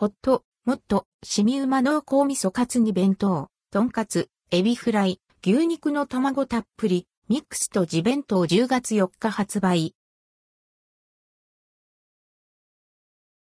ほっともっと、しみうま濃厚味噌かつ煮弁当、とんかつ、エビフライ、牛肉の卵たっぷり、ミックスとじ弁当10月4日発売。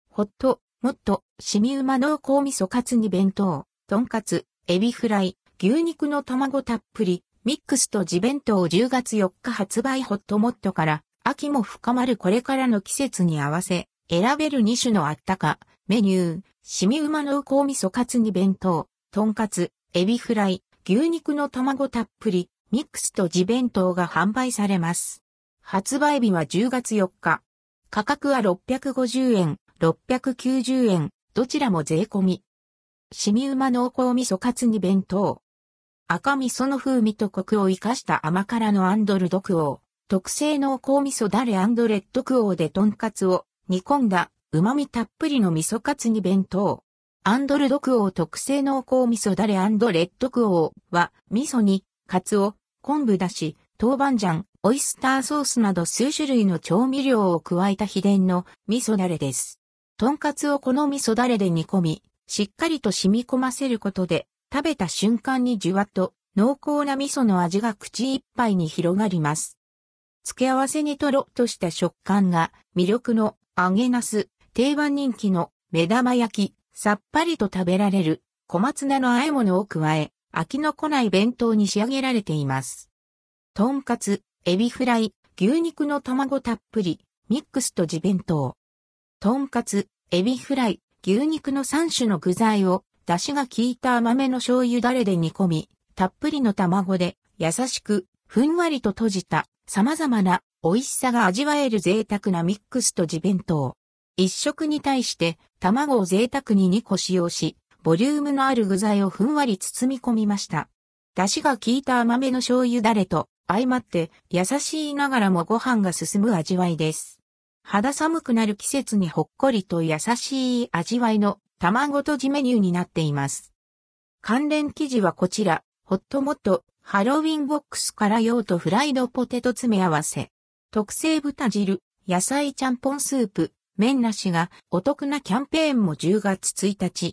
ほっともっと、しみうま濃厚味噌かつ煮弁当、とんかつ、エビフライ、牛肉の卵たっぷり、ミックスとじ弁当10月4日発売ほっともっとから、秋も深まるこれからの季節に合わせ、選べる2種のあったか、メニュー、しみうま濃厚味噌かつ煮弁当、とんかつ、エビフライ、牛肉の卵たっぷり、ミックスとじ弁当が販売されます。発売日は10月4日。価格は650円、690円、どちらも税込み。しみうま濃厚味噌かつ煮弁当。赤味噌の風味とコクを生かした甘辛のアンドルドクオー。特製濃厚味噌ダレレッドクオーでトンカツを煮込んだ旨味たっぷりの味噌カツに弁当。アンドルドクオー特製濃厚味噌ダレレッドクオーは味噌にカツオ、昆布だし、豆板醤、オイスターソースなど数種類の調味料を加えた秘伝の味噌ダレです。トンカツをこの味噌ダレで煮込み、しっかりと染み込ませることで、食べた瞬間にじゅわっと濃厚な味噌の味が口いっぱいに広がります。付け合わせにとろっとした食感が魅力の揚げナス、定番人気の目玉焼き、さっぱりと食べられる小松菜の和え物を加え、飽きのこない弁当に仕上げられています。とんかつ、エビフライ、牛肉の卵たっぷり、ミックスと地弁当。とんかつ、エビフライ、牛肉の3種の具材を、出汁が効いた甘めの醤油だれで煮込み、たっぷりの卵で、優しく、ふんわりと閉じた、様々な美味しさが味わえる贅沢なミックスと地弁当。一食に対して、卵を贅沢に2個使用し、ボリュームのある具材をふんわり包み込みました。出汁が効いた甘めの醤油だれと相まって優しいながらもご飯が進む味わいです。肌寒くなる季節にほっこりと優しい味わいの卵とじメニューになっています。関連記事はこちら、ホットモット、ハロウィンボックスから用とフライドポテト詰め合わせ。特製豚汁、野菜ちゃんぽんスープ、麺なしがお得なキャンペーンも10月1日。